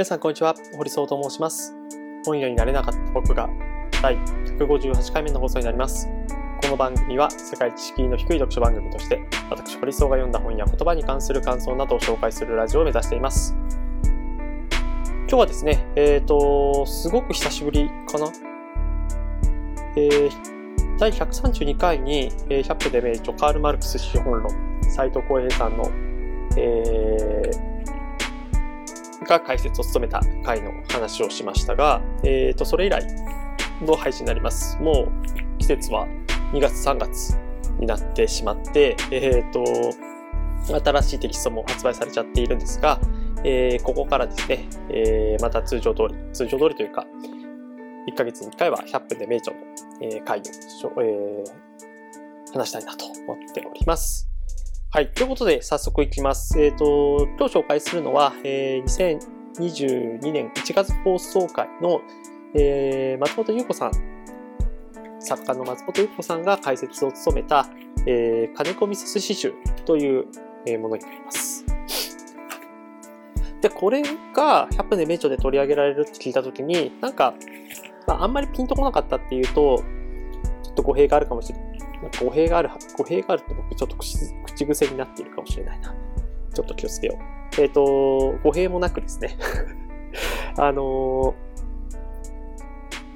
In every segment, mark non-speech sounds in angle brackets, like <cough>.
皆さんこんにちは。堀総と申します。本屋になれなかった僕が第158回目の放送になります。この番組は世界知識の低い読書番組として私堀総が読んだ本や言葉に関する感想などを紹介するラジオを目指しています。今日はですねえっ、ー、とすごく久しぶりかな。えー、第132回に、えー、100分で名著カール・マルクス資本論斉藤浩平さんの、えー、が解説を務めた回の話をしましたが、えっ、ー、と、それ以来の配信になります。もう季節は2月3月になってしまって、えっ、ー、と、新しいテキストも発売されちゃっているんですが、えー、ここからですね、えー、また通常通り、通常通りというか、1ヶ月に1回は100分で名著の、えー、回を、えー、話したいなと思っております。はい。ということで、早速いきます。えっ、ー、と、今日紹介するのは、えー、2022年1月放送回の、えー、松本優子さん、作家の松本優子さんが解説を務めた、えー、金子ミセス詩集というものになります。で、これが100分で名著で取り上げられるって聞いたときに、なんか、まあ、あんまりピンとこなかったっていうと、ちょっと語弊があるかもしれない。語弊がある、語弊があるって僕ちょっと口癖になっているかもしれないな。ちょっと気をつけよう。えっ、ー、と、語弊もなくですね <laughs> あの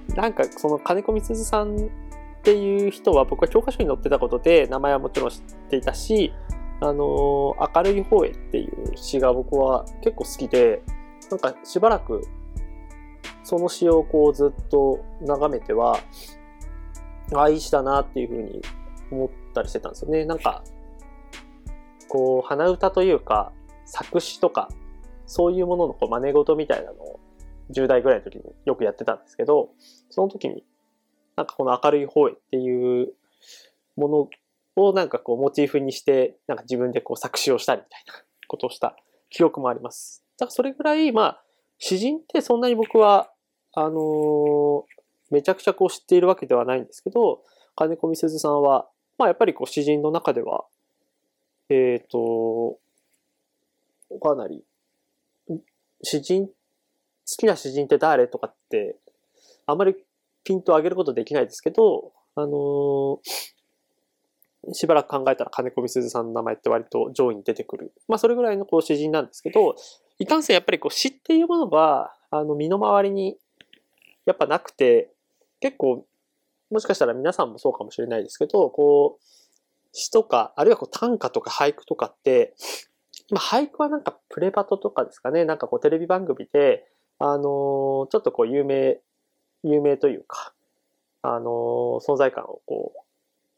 ー、なんかその金子みすずさんっていう人は僕は教科書に載ってたことで名前はもちろん知っていたし、あのー、明るい方へっていう詩が僕は結構好きで、なんかしばらくその詩をこうずっと眺めては、ああ、いい詩だなっていうふうに思ったりしてたんですよね。なんか、こう、鼻歌というか、作詞とか、そういうもののこう真似事みたいなのを10代ぐらいの時によくやってたんですけど、その時に、なんかこの明るい方へっていうものをなんかこうモチーフにして、なんか自分でこう作詞をしたりみたいなことをした記憶もあります。だからそれぐらい、まあ、詩人ってそんなに僕は、あのー、めちゃくちゃこう知っているわけではないんですけど、金子みすずさんは、まあやっぱりこう詩人の中では、えっ、ー、と、かなり、詩人、好きな詩人って誰とかって、あまりピンと上げることできないですけど、あのー、しばらく考えたら金子みすずさんの名前って割と上位に出てくる。まあそれぐらいのこう詩人なんですけど、いかんせんやっぱりこう詩っていうものが、あの身の回りにやっぱなくて、結構、もしかしたら皆さんもそうかもしれないですけど、こう、詩とか、あるいはこう短歌とか俳句とかって、ま、俳句はなんかプレバトとかですかね、なんかこうテレビ番組で、あのー、ちょっとこう有名、有名というか、あのー、存在感をこう、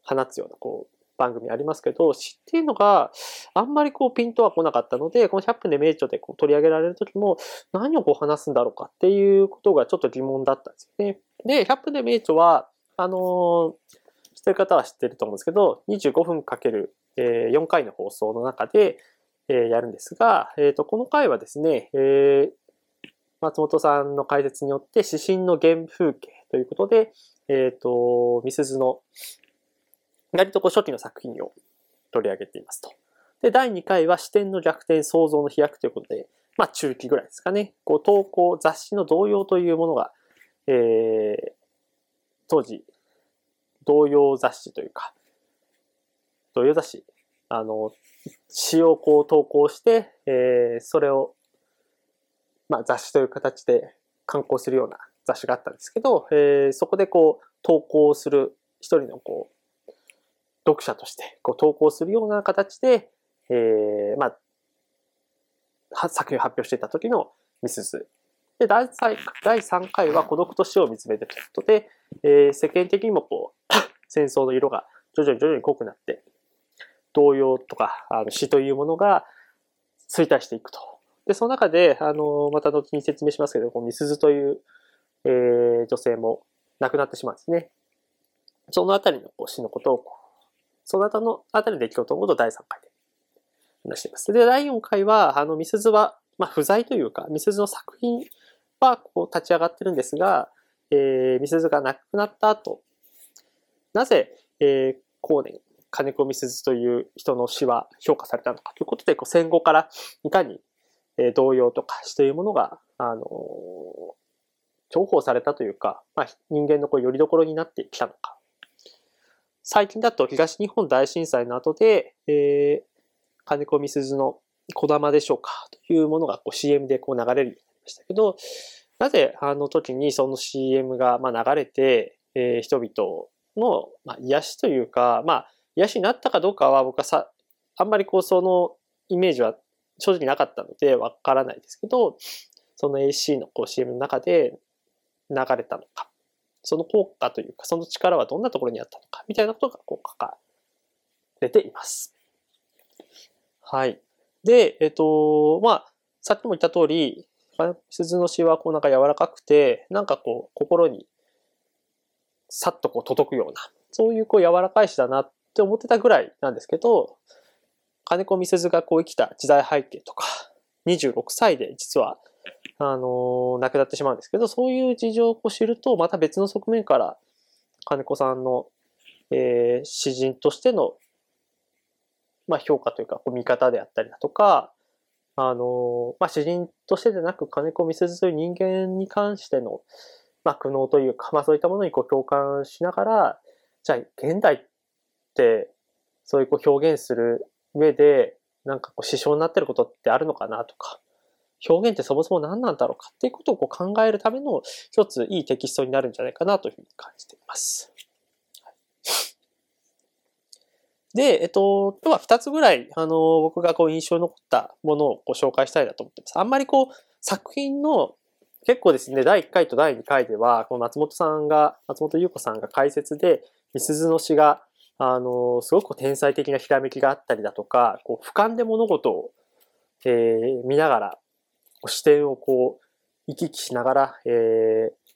放つようなこう、番組ありますけど、詩っていうのがあんまりこうピントは来なかったので、この100分で名著でこう取り上げられる時も何をこう話すんだろうかっていうことがちょっと疑問だったんですよね。で、100分で名著は、あのー、知ってる方は知ってると思うんですけど、25分かける、4回の放送の中で、やるんですが、え、ー、と、この回はですね、えー、松本さんの解説によって指針の原風景ということで、えっ、ー、と、みすずの割とこう初期の作品を取り上げていますと。で、第2回は視点の逆転、創造の飛躍ということで、まあ中期ぐらいですかね。こう投稿、雑誌の同様というものが、えー、当時、同様雑誌というか、同様雑誌、あの、詩をこう投稿して、えー、それを、まあ雑誌という形で刊行するような雑誌があったんですけど、えー、そこでこう投稿する一人のこう読者としてこう投稿するような形で、えー、まあ、作品を発表していた時のミスズ。で、第3回は孤独と死を見つめてということで、えー、世間的にもこう、<coughs> 戦争の色が徐々に徐々に濃くなって、動揺とかあの死というものが衰退していくと。で、その中で、あの、また後に説明しますけど、こうミスズという、えー、女性も亡くなってしまうんですね。そのあたりのこう死のことをその後のあたりで出来事のことを第3回で話しています。で、第4回は、あの、ミスズは、まあ、不在というか、ミスズの作品はこう立ち上がってるんですが、えー、ミスズが亡くなった後、なぜ、えー、後年、金子ミスズという人の詩は評価されたのかということで、こう戦後からいかに、えー、動揺とか詩というものがあの、重宝されたというか、まあ、人間のこう、よりどころになってきたのか。最近だと東日本大震災の後で、えー、金子みすずの小玉でしょうかというものがこう CM でこう流れるようになりましたけど、なぜあの時にその CM がまあ流れて、えー、人々の、まあ、癒しというか、まあ、癒しになったかどうかは僕はさ、あんまりこうそのイメージは正直なかったのでわからないですけど、その AC のこう CM の中で流れたのか、その効果というか、その力はどんなところにあったのか、みたいなことがこう書かれています。はい。で、えっ、と、まあ、さっきも言った通り、鈴の詩はこうなんか柔らかくて、なんかこう心にさっとこう届くような、そういうこう柔らかい詩だなって思ってたぐらいなんですけど、金子みすずがこう生きた時代背景とか、26歳で実は、あの亡くなってしまうんですけど、そういう事情を知ると、また別の側面から、金子さんの、えー、詩人としての、まあ、評価というか、こう見方であったりだとか、あのまあ、詩人としてでなく、金子みすずという人間に関しての、まあ、苦悩というか、まあ、そういったものにこう共感しながら、じゃあ、現代って、そういうこう表現する上で、なんかこう支障になってることってあるのかなとか、表現ってそもそも何なんだろうかっていうことをこう考えるための一ついいテキストになるんじゃないかなというふうに感じています。で、えっと、今日は二つぐらい、あの、僕がこう印象に残ったものをご紹介したいなと思ってます。あんまりこう、作品の結構ですね、第1回と第2回では、この松本さんが、松本優子さんが解説で、みすずの詩があの、すごく天才的なひらめきがあったりだとか、こう俯瞰で物事を、えー、見ながら、視点をこう、行き来しながら、えー、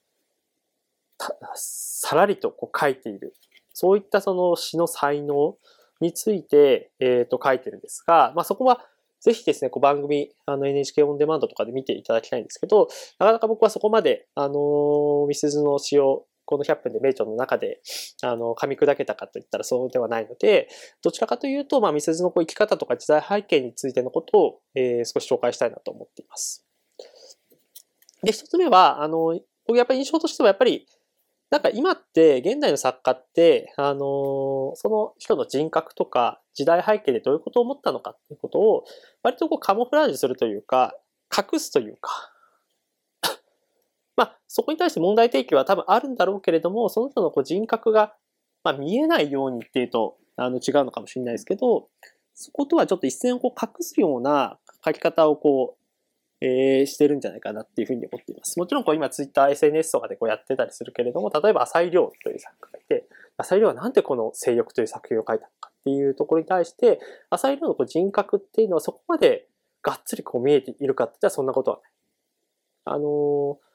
さらりとこう書いている。そういったその詩の才能について、えっ、ー、と書いてるんですが、まあ、そこはぜひですね、こう番組、あの NHK オンデマンドとかで見ていただきたいんですけど、なかなか僕はそこまで、あのー、ミスズの詩をこの100分で名著の中で、あの、噛み砕けたかといったらそうではないので、どちらかというと、まあ、ミセズのこう生き方とか時代背景についてのことを、えー、少し紹介したいなと思っています。で、一つ目は、あの、僕やっぱり印象としてはやっぱり、なんか今って現代の作家って、あのその人の人格とか時代背景でどういうことを思ったのかっていうことを割とこうカモフラージュするというか、隠すというか、そこに対して問題提起は多分あるんだろうけれども、その人のこう人格が、まあ、見えないようにっていうと、あの、違うのかもしれないですけど、そことはちょっと一線をこう隠すような書き方をこう、えー、してるんじゃないかなっていうふうに思っています。もちろんこう今ツイッター、SNS とかでこうやってたりするけれども、例えば浅井亮という作家がいて、浅井亮はなんでこの性欲という作品を書いたのかっていうところに対して、浅井亮のこう人格っていうのはそこまでがっつりこう見えているかって言ったらそんなことはない。あのー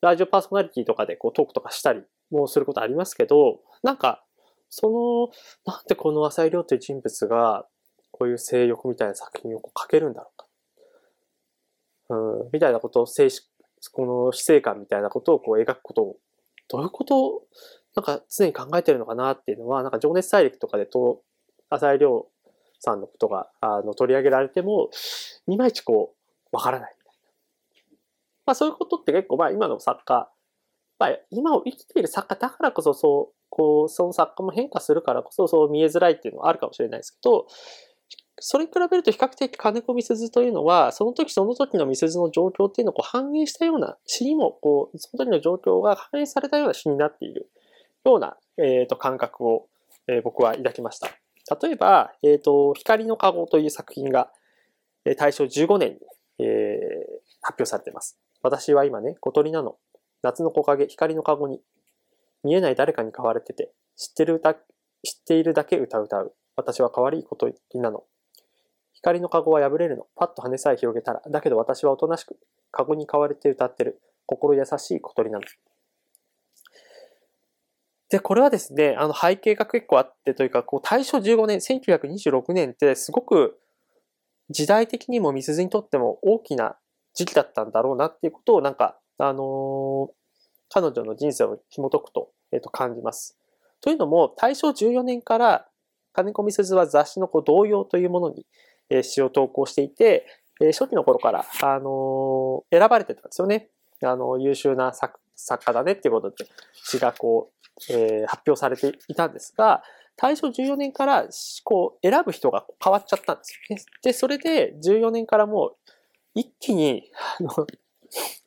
ラジオパーソナリティとかでこうトークとかしたりもすることありますけど、なんか、その、なんでこの浅井亮という人物が、こういう性欲みたいな作品をこう書けるんだろうか。うん、みたいなことを、静止、この死生観みたいなことをこう描くことを、どういうことを、なんか常に考えてるのかなっていうのは、なんか情熱大陸とかでと、浅井亮さんのことが、あの、取り上げられても、いまいちこう、わからない。まあそういうことって結構まあ今の作家、まあ今を生きている作家だからこそそう、こう、その作家も変化するからこそそう見えづらいっていうのはあるかもしれないですけど、それに比べると比較的金子みすずというのは、その時その時のみすずの状況っていうのをこう反映したような詩にも、こう、その時の状況が反映されたような詩になっているような、えっ、ー、と、感覚を、えー、僕は抱きました。例えば、えっ、ー、と、光の籠という作品が、え大正15年に、えー発表されています。私は今ね、小鳥なの。夏の木陰、光の籠に。見えない誰かに飼われてて、知ってる歌、知っているだけ歌う歌う。私は可愛い小鳥なの。光の籠は破れるの。パッと羽さえ広げたら。だけど私はおとなしく、籠に飼われて歌ってる。心優しい小鳥なの。で、これはですね、あの背景が結構あってというか、こう大正15年、1926年ってすごく時代的にもみすずにとっても大きな時期だったんだろうなっていうことをなんか、あの、彼女の人生を紐解くと、えっ、と、感じます。というのも、大正14年から金子みすずは雑誌のこう同様というものに、え、詩を投稿していて、え、初期の頃から、あの、選ばれてたんですよね。あの、優秀な作作家だねっていうことで、詩がこう、えー、発表されていたんですが、大正14年からこう選ぶ人が変わっちゃったんですよね。で、それで14年からもう一気に、あの、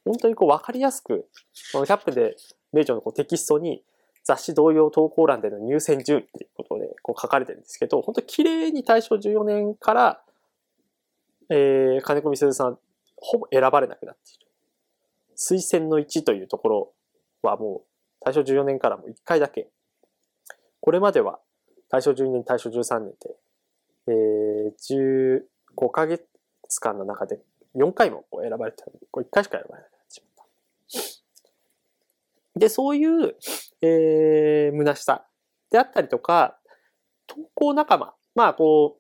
本当にこう分かりやすく、このキャップで名著のこうテキストに雑誌同様投稿欄での入選順位っていうことでこう書かれてるんですけど、本当綺麗に大正14年から、えー、金子みすずさん、ほぼ選ばれなくなっている。推薦の1というところはもう大正14年からもう1回だけ。これまでは大正12年、大正13年で、えー、15ヶ月間の中で4回もこう選ばれてたので、これ1回しか選ばれなくなってしまった。で、そういう、えー、虚しさであったりとか、投稿仲間。まあ、こ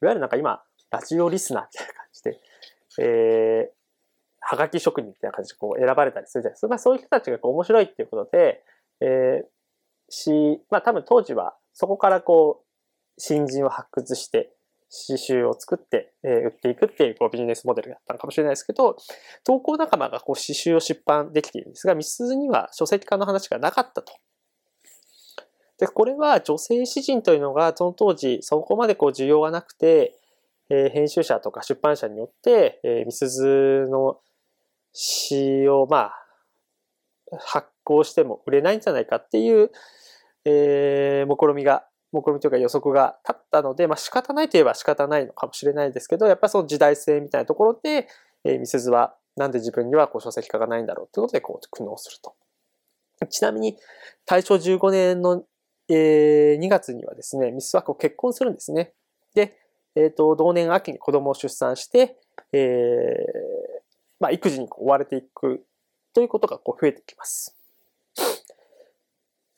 う、いわゆるなんか今、ラジオリスナーみたいな感じで、えー、はがき職人みたいな感じでこう選ばれたりするじゃないですか。まあ、そういう人たちがこう面白いっていうことで、えー、し、まあ多分当時はそこからこう、新人を発掘して、刺繍を作って、え、売っていくっていうこうビジネスモデルだったのかもしれないですけど、投稿仲間がこう刺繍を出版できているんですが、ミスズには書籍化の話がなかったと。で、これは女性詩人というのがその当時そこまでこう需要がなくて、え、編集者とか出版社によって、え、ミスズの詩をまあ発行しても売れないんじゃないかっていうえー、目論みが、目論みというか予測が立ったので、まあ仕方ないといえば仕方ないのかもしれないですけど、やっぱりその時代性みたいなところで、えー、ミセズはなんで自分にはこう書籍化がないんだろうということでこう苦悩すると。ちなみに大正15年の、えー、2月にはですね、ミスはこう結婚するんですね。で、えっ、ー、と、同年秋に子供を出産して、えー、まあ育児に追われていくということがこう増えてきます。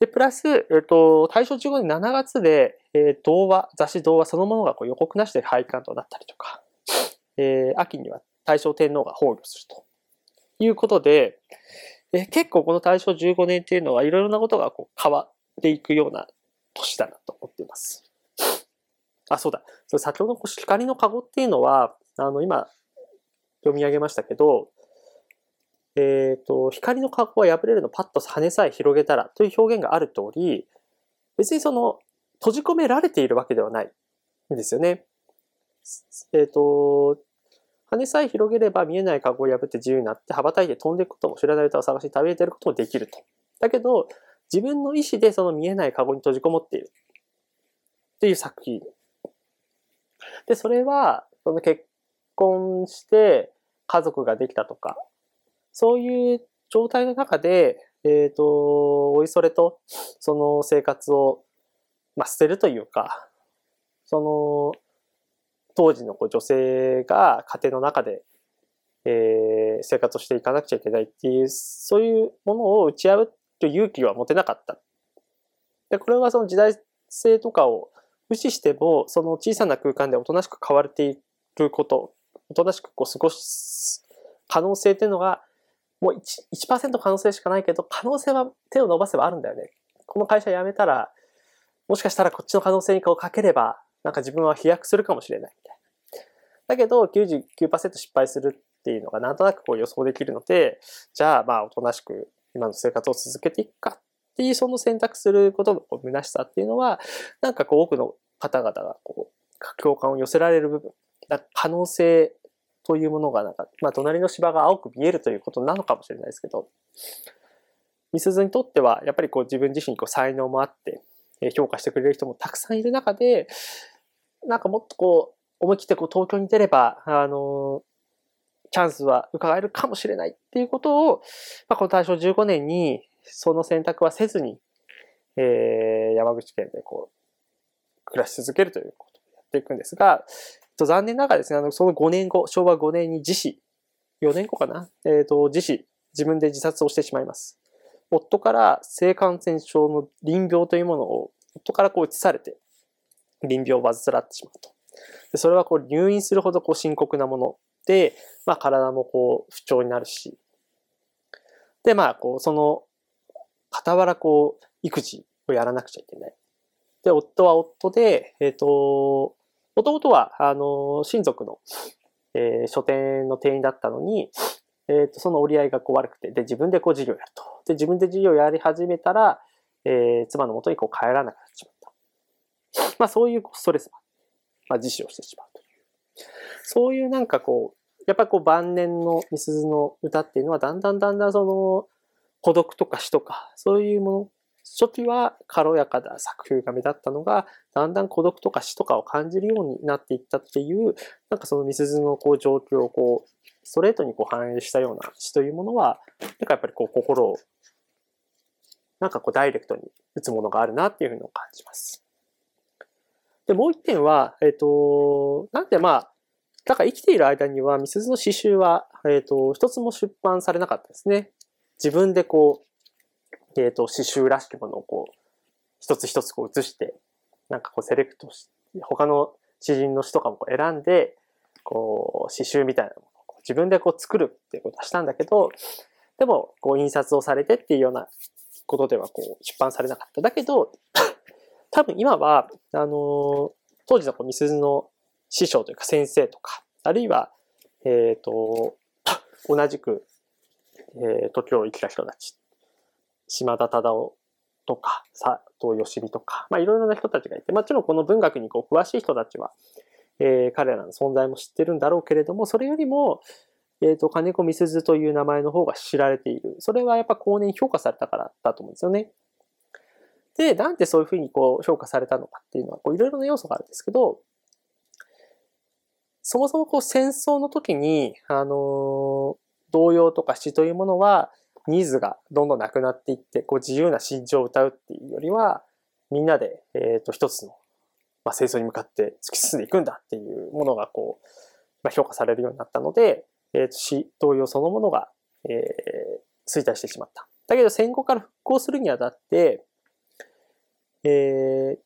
で、プラス、えっ、と、大正15年7月で、えー、童話、雑誌童話そのものがこう予告なしで廃刊となったりとか、えー、秋には大正天皇が崩御するということで、えー、結構この大正15年っていうのはいろいろなことがこう変わっていくような年だなと思っています。あ、そうだ。それ先ほどの光の籠っていうのは、あの、今、読み上げましたけど、えっ、ー、と、光の格好は破れるのパッと羽さえ広げたらという表現がある通り、別にその、閉じ込められているわけではないんですよね。えっ、ー、と、羽さえ広げれば見えない格好を破って自由になって羽ばたいて飛んでいくことも知らない歌を探し旅へ出ることもできると。だけど、自分の意思でその見えないカゴに閉じこもっているっていう作品。で、それは、その結婚して家族ができたとか、そういう状態の中で、えっ、ー、と、おいそれと、その生活を、まあ、捨てるというか、その、当時のこう女性が家庭の中で、えー、生活をしていかなくちゃいけないっていう、そういうものを打ち合うという勇気は持てなかった。で、これはその時代性とかを無視しても、その小さな空間でおとなしく変われていること、おとなしくこう過ごす可能性っていうのがもう 1%, 1可能性しかないけど、可能性は手を伸ばせばあるんだよね。この会社辞めたら、もしかしたらこっちの可能性にこうかければ、なんか自分は飛躍するかもしれないみたいな。だけど99%失敗するっていうのがなんとなくこう予想できるので、じゃあまあおとなしく今の生活を続けていくかっていうその選択することのこう虚しさっていうのは、なんかこう多くの方々がこう共感を寄せられる部分、可能性というものがなんか、まあ、隣の芝が青く見えるということなのかもしれないですけど、みすずにとっては、やっぱりこう自分自身にこう才能もあって、評価してくれる人もたくさんいる中で、なんかもっとこう、思い切ってこう東京に出れば、あの、チャンスは伺えるかもしれないっていうことを、まあ、この大正15年にその選択はせずに、えー、山口県でこう、暮らし続けるということをやっていくんですが、と残念ながらですね、あの、その5年後、昭和5年に自死、4年後かなえっ、ー、と、自死、自分で自殺をしてしまいます。夫から性感染症の臨病というものを、夫からこう移されて、臨病を患ってしまうと。でそれはこう入院するほどこう深刻なもので、まあ体もこう不調になるし、で、まあこうその傍らこう育児をやらなくちゃいけない。で、夫は夫で、えっ、ー、と、もともとは、あの、親族の、えー、書店の店員だったのに、えーと、その折り合いがこう悪くて、で、自分でこう事業やると。で、自分で事業やり始めたら、えー、妻のもとにこう帰らなくなってしまった。まあそういうストレスもまあ、自死をしてしまうという。そういうなんかこう、やっぱりこう晩年のみすずの歌っていうのはだんだんだんだんその孤独とか死とか、そういうもの、初期は軽やかな作風が目立ったのが、だんだん孤独とか死とかを感じるようになっていったっていう、なんかそのみすずのこう状況をこう、ストレートにこう反映したような詩というものは、なんかやっぱりこう心を、なんかこうダイレクトに打つものがあるなっていうふうに感じます。で、もう一点は、えっ、ー、と、なんでまあ、だから生きている間には、みすずの詩集は、えっ、ー、と、一つも出版されなかったですね。自分でこう、えっ、と、詩集らしきものをこう、一つ一つこう写して、なんかこうセレクトし、他の詩人の詩とかもこう選んで、こう、詩集みたいなものを自分でこう作るっていうことはしたんだけど、でも、こう印刷をされてっていうようなことではこう出版されなかった。だけど、<coughs> 多分今は、あのー、当時のこう、みすずの師匠というか先生とか、あるいは、えっ、ー、と、<coughs> 同じく、えー、時を生きた人たち、島田忠夫とか、佐藤義美とか、まあいろいろな人たちがいて、もちろんこの文学にこう詳しい人たちは、えー、彼らの存在も知ってるんだろうけれども、それよりも、えっ、ー、と、金子みすずという名前の方が知られている。それはやっぱ後年評価されたからだと思うんですよね。で、なんでそういうふうにこう評価されたのかっていうのは、こういろいろな要素があるんですけど、そもそもこう戦争の時に、あの、童謡とか詩というものは、ニーズがどんどんなくなっていって、こう自由な心情を歌うっていうよりは、みんなで、えっ、と、一つの、まあ、戦争に向かって突き進んでいくんだっていうものがこう、まあ、評価されるようになったので、えー、と詩、童謡そのものが、えー、衰退してしまった。だけど戦後から復興するにあたって、えー、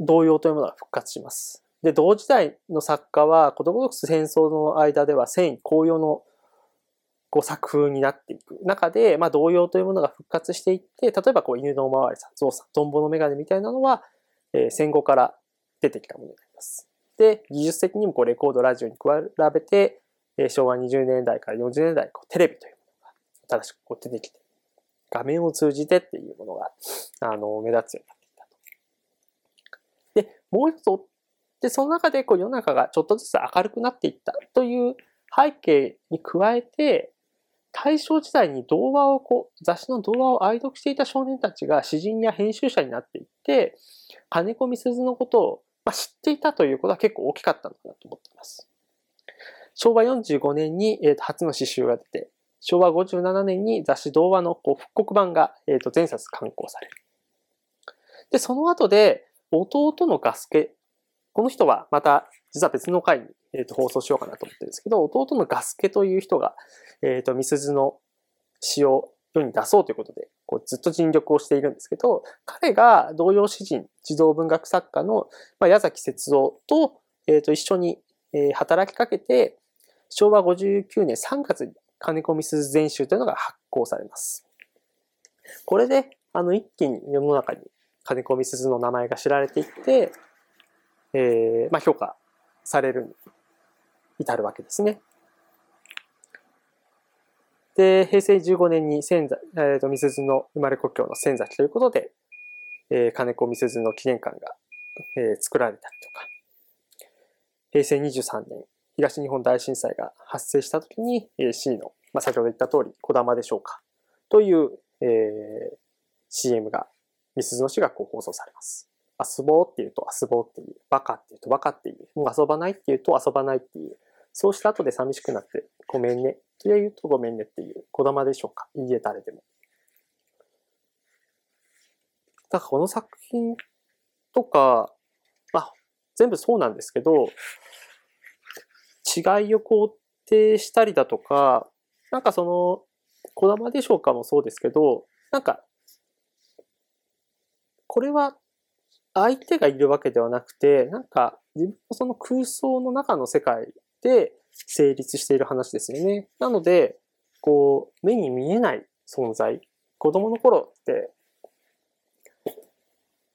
童謡というものが復活します。で、同時代の作家は、ことごとく戦争の間では戦意高揚のこう作風になっていく中で、まあ、童謡というものが復活していって、例えばこう犬のおまわりさん、ゾウさん、トンボのメガネみたいなのは、えー、戦後から出てきたものになります。で、技術的にもこうレコード、ラジオに比べて、えー、昭和20年代から40年代、こうテレビというものが新しくこう出てきて、画面を通じてっていうものが、あの、目立つようになってきたとで、もう一つ、で、その中でこう世の中がちょっとずつ明るくなっていったという背景に加えて、大正時代に童話をこう、雑誌の童話を愛読していた少年たちが詩人や編集者になっていって、金子みすずのことを、まあ、知っていたということは結構大きかったのかなと思っています。昭和45年に、えー、と初の詩集が出て、昭和57年に雑誌童話のこう復刻版が、えー、と全冊刊行される。で、その後で、弟のガスケ。この人はまた、実は別の回に、えー、と放送しようかなと思ってるんですけど、弟のガスケという人が、えっ、と、ミスズの詩を世に出そうということで、こうずっと尽力をしているんですけど、彼が童謡詩人、児童文学作家の、まあ、矢崎節夫と、えー、と一緒に、えー、働きかけて、昭和59年3月に金子みすず全集というのが発行されます。これで、あの、一気に世の中に金子みすずの名前が知られていって、えー、まあ、評価される至るわけですね。で、平成15年に仙台、えーと、みすずの生まれ故郷の仙崎ということで、えー、金子みすずの記念館が、えー、作られたりとか、平成23年、東日本大震災が発生したときに、えー、C の、まあ、先ほど言った通り、小玉でしょうか、という、えー、CM がみすずの詩がこう放送されます。遊ぼうっていうと遊ぼうっていう、バカっていうとバカっていう、もう遊ばないっていうと遊ばないっていう、そうした後で寂しくなってごめんねって言うとごめんねっていう、子玉でしょうかいいえ誰でも。だからこの作品とか、まあ、全部そうなんですけど、違いを肯定したりだとか、なんかその、小玉でしょうかもそうですけど、なんかこれは相手がいるわけではなくて、なんか自分のその空想の中の世界で成立している話ですよね。なので、こう、目に見えない存在。子供の頃って、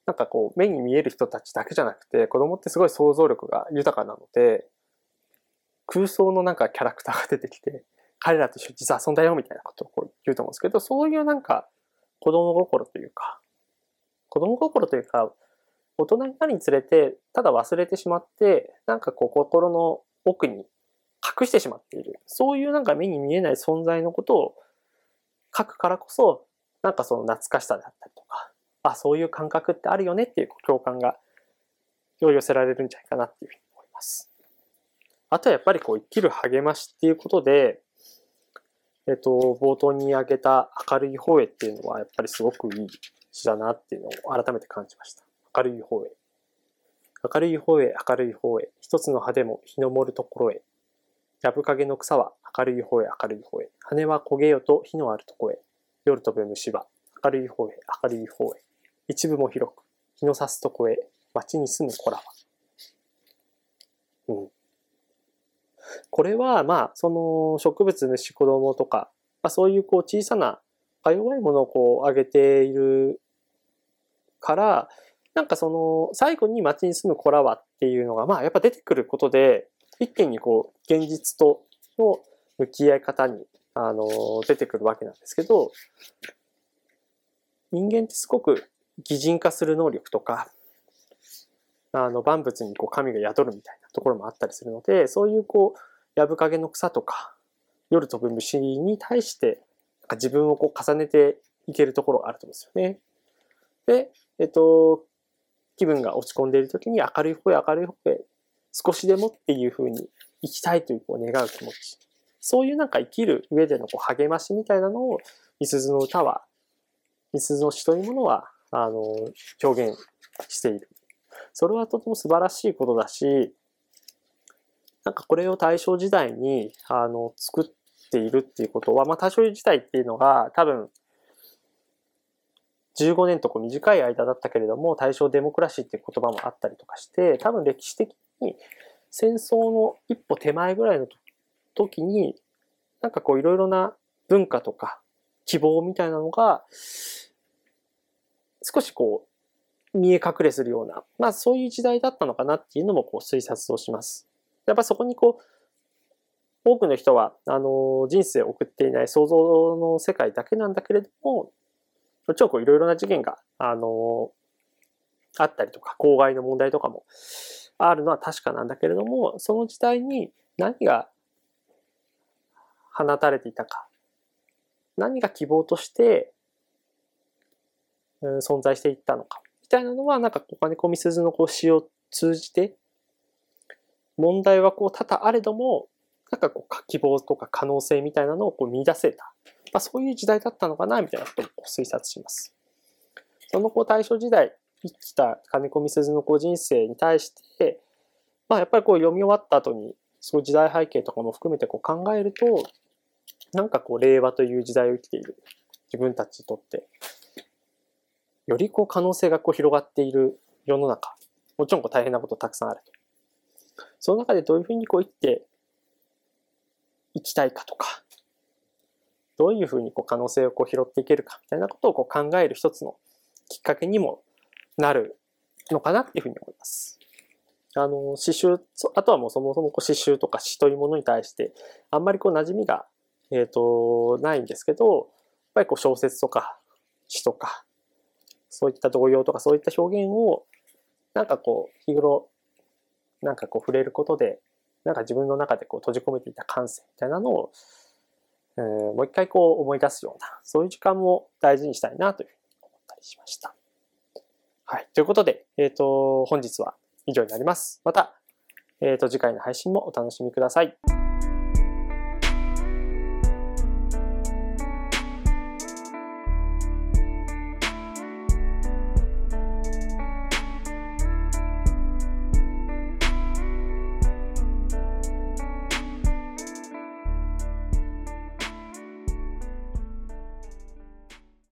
なんかこう、目に見える人たちだけじゃなくて、子供ってすごい想像力が豊かなので、空想のなんかキャラクターが出てきて、彼らと一緒に実は遊んだよみたいなことをこう言うと思うんですけど、そういうなんか子供心というか、子供心というか、大人になるにつれて、ただ忘れてしまって、なんかこう心の奥に隠してしまっている。そういうなんか目に見えない存在のことを書くからこそ、なんかその懐かしさであったりとか、あ、そういう感覚ってあるよねっていう共感が寄せられるんじゃないかなっていうふうに思います。あとはやっぱりこう生きる励ましっていうことで、えっと、冒頭に挙げた明るい方へっていうのはやっぱりすごくいい詩だなっていうのを改めて感じました。明るい方へ。明るい方へ、明るい方へ。一つの葉でも日の漏るところへ。やぶかげの草は明るい方へ、明るい方へ。羽は焦げよと火のあるとこへ。夜飛ぶ虫は明るい方へ、明るい方へ。一部も広く、日の差すとこへ、町に住む子らは。うん。これは、まあ、その植物、虫、子供とか、まあ、そういうこう小さな、か弱いものをこう上げているから、なんかその、最後に町に住む子らはっていうのが、まあやっぱ出てくることで、一気にこう、現実との向き合い方に、あの、出てくるわけなんですけど、人間ってすごく擬人化する能力とか、あの、万物にこう神が宿るみたいなところもあったりするので、そういうこう、やぶ影の草とか、夜飛ぶ虫に対して、自分をこう重ねていけるところがあると思うんですよね。で、えっと、気分が落ち込んでいる時に明るい方へ明るい方へ少しでもっていうふうに生きたいというこう願う気持ち。そういうなんか生きる上でのこう励ましみたいなのを、みすずの歌は、みすずの詩というものは、あの、表現している。それはとても素晴らしいことだし、なんかこれを大正時代に、あの、作っているっていうことは、まあ大正時代っていうのが多分、15年とこう短い間だったけれども、大正デモクラシーっていう言葉もあったりとかして、多分歴史的に戦争の一歩手前ぐらいの時に、なんかこういろいろな文化とか希望みたいなのが、少しこう見え隠れするような、まあそういう時代だったのかなっていうのもこう推察をします。やっぱそこにこう、多くの人は、あの、人生を送っていない想像の世界だけなんだけれども、もちろんこういろいろな事件が、あの、あったりとか、公害の問題とかもあるのは確かなんだけれども、その時代に何が放たれていたか、何が希望として、うん、存在していったのか、みたいなのは、なんか、お金込みすずのこう詩を通じて、問題はこう多々あれども、なんかこう希望とか可能性みたいなのをこう見出せた。まあ、そういう時代だったのかな、みたいなことを推察します。そのこう大正時代、生きた金子みすずのこ人生に対して、まあ、やっぱりこう読み終わった後に、そういう時代背景とかも含めてこう考えると、なんかこう令和という時代を生きている自分たちにとって、よりこう可能性がこう広がっている世の中、もちろんこう大変なことたくさんあると。その中でどういうふうにこう生きていきたいかとか、どういうふうにこう可能性をこう拾っていけるかみたいなことをこう考える一つのきっかけにもなるのかなっていうふうに思います。あの、刺繍、あとはもうそもそもこう刺繍とか詩というものに対して、あんまりこう馴染みが、え、ー、と、ないんですけど、やっぱりこう小説とか詩とか、そういった動揺とかそういった表現を、なんかこう、日頃、なんかこう触れることで、なんか自分の中でこう閉じ込めていた感性みたいなのを、えー、もう一回こう思い出すような、そういう時間も大事にしたいなというふうに思ったりしました。はい。ということで、えっ、ー、と、本日は以上になります。また、えっ、ー、と、次回の配信もお楽しみください。